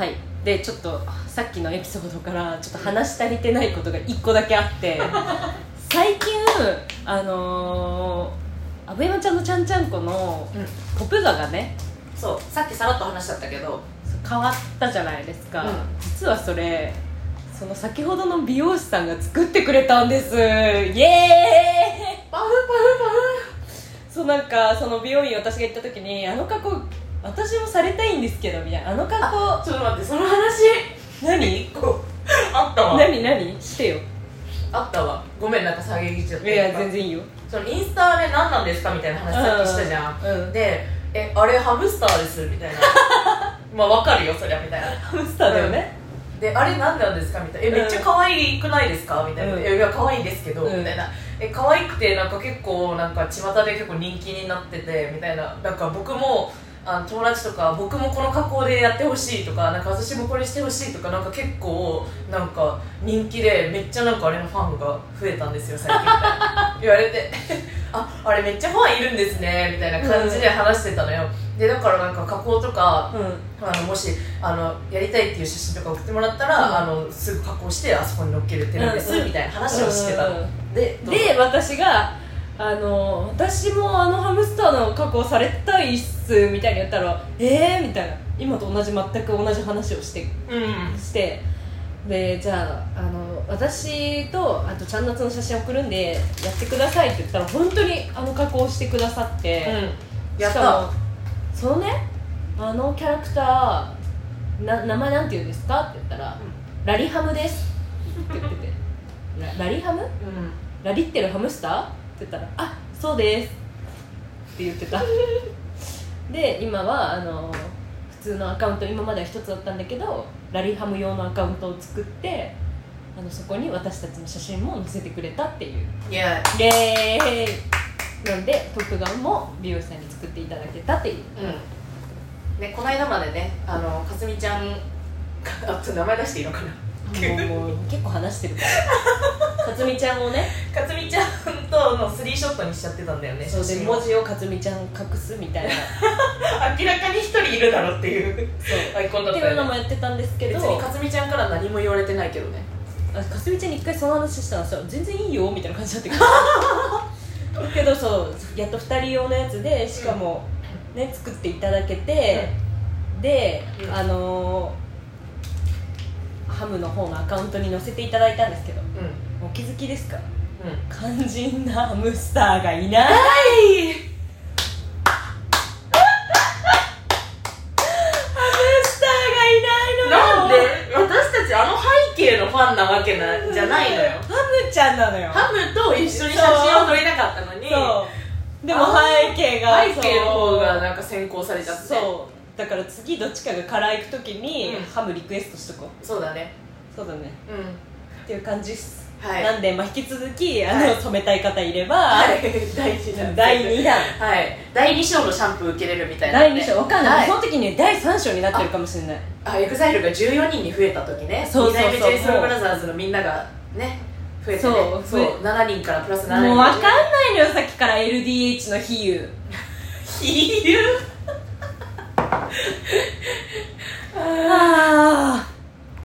はい。でちょっとさっきのエピソードからちょっと話し足りてないことが1個だけあって最近あのー、アベマちゃんのちゃんちゃんこのうん。トップ画がねそうさっきさらっと話しちゃったけど変わったじゃないですか、うん。実はそれその先ほどの美容師さんが作ってくれたんです。イエーイ！パフ。そうなんかその美容院私が行った時にあの格好私もされたいんですけどみたいな。あの格好。ちょっと待ってその話。何？一個あったわ。何？何？してよ。あったわ。ごめんなんか下げぎちゃっいてや全然いいよ。そのインスタで何なんですかみたいな話さっきしたじゃん、うん。うんでえあれハムスターですみたいな。まあわかるよそりゃみたいな。ハムスターだよね、であれ何なんですかみたいな。えめっちゃ可愛くないですかみたいな、うん。いや可愛いですけど、うん。みたいな。え可愛くてなんか結構なんか巷で結構人気になっててみたいな。なんか僕もあの友達とか僕もこの加工でやってほしいとかなんか私もこれしてほしいとかなんか結構なんか人気でめっちゃなんかあれのファンが増えたんですよ最近。言われて。ああれめっちゃファンいるんですねみたいな感じで話してたのよ、でだからなんか加工とかうん。あのもしあのやりたいっていう写真とか送ってもらったら、うん。あのすぐ加工してあそこに載っけるってるんです、うん。みたいな話をしてたでで私があの私もあのハムスターの加工されたいっすみたいに言ったらえーみたいな。今と同じ全く同じ話をしてうんして。でじゃああの私とあとちゃんなつの写真送るんでやってくださいって言ったら本当にあの加工してくださって、うん。やっした。かもそのね。あのキャラクターな名前なんて言うんですかって言ったら、ラリハムですって言ってて。ララリハム？うん。ラリってるハムスター？って言ったら「あそうです」って言ってた。で今はあの普通のアカウント今までは一つだったんだけどラリハム用のアカウントを作ってあのそこに私たちの写真も載せてくれたっていう。いやイ。エーイ。なんで「トップガン」も美容師さんに作っていただけたっていう。うん。ねこの間までねあのかすみちゃんあちょっと名前出していいのかな。もうもう結構話してるから。かつみちゃんをね。かつみちゃんスリーショットにしちゃってたんだよねそうで文字をかつみちゃん隠すみたいな。明らかに一人いるだろっていう。そう。アイコンだっったていうのもよねやってたんですけど。別にかつみちゃんから何も言われてないけどね。あかすみちゃんに一回その話したらさ全然いいよみたいな感じだったけどけどそうやっと2人用のやつでしかも、ね作っていただけて、で、うん。あのーハムの方のアカウントに載せていただいたんですけどうん。お気づきですかうん肝心なハムスターがいない。ハムスターがいないのよ。なんで？私たちあの背景のファンなわけなじゃないのよ。ハムちゃんなのよ。ハムと一緒に写真を撮りたかったのに。でも背景が背景の方がなんか先行されちゃって。そう。だから次どっちかがカラー行く時に、うん。ハムリクエストしとこう。そうだね。そうだね。うんっていう感じっす、はい。なんで、まあ、引き続きあの、はい染めたい方いれば、はい。第2弾第2弾。はい。第2章のシャンプー受けれるみたいな第2章わかんない、はい。その時に第3章になってるかもしれない。あエグザイルが14人に増えた時ね。そうそうそう。2代目 J Soul Brother のみんながね増えてね。そう。そう。増え7人からプラス7人。もうわかんないのよさっきから。LDH の比喩。いる ああ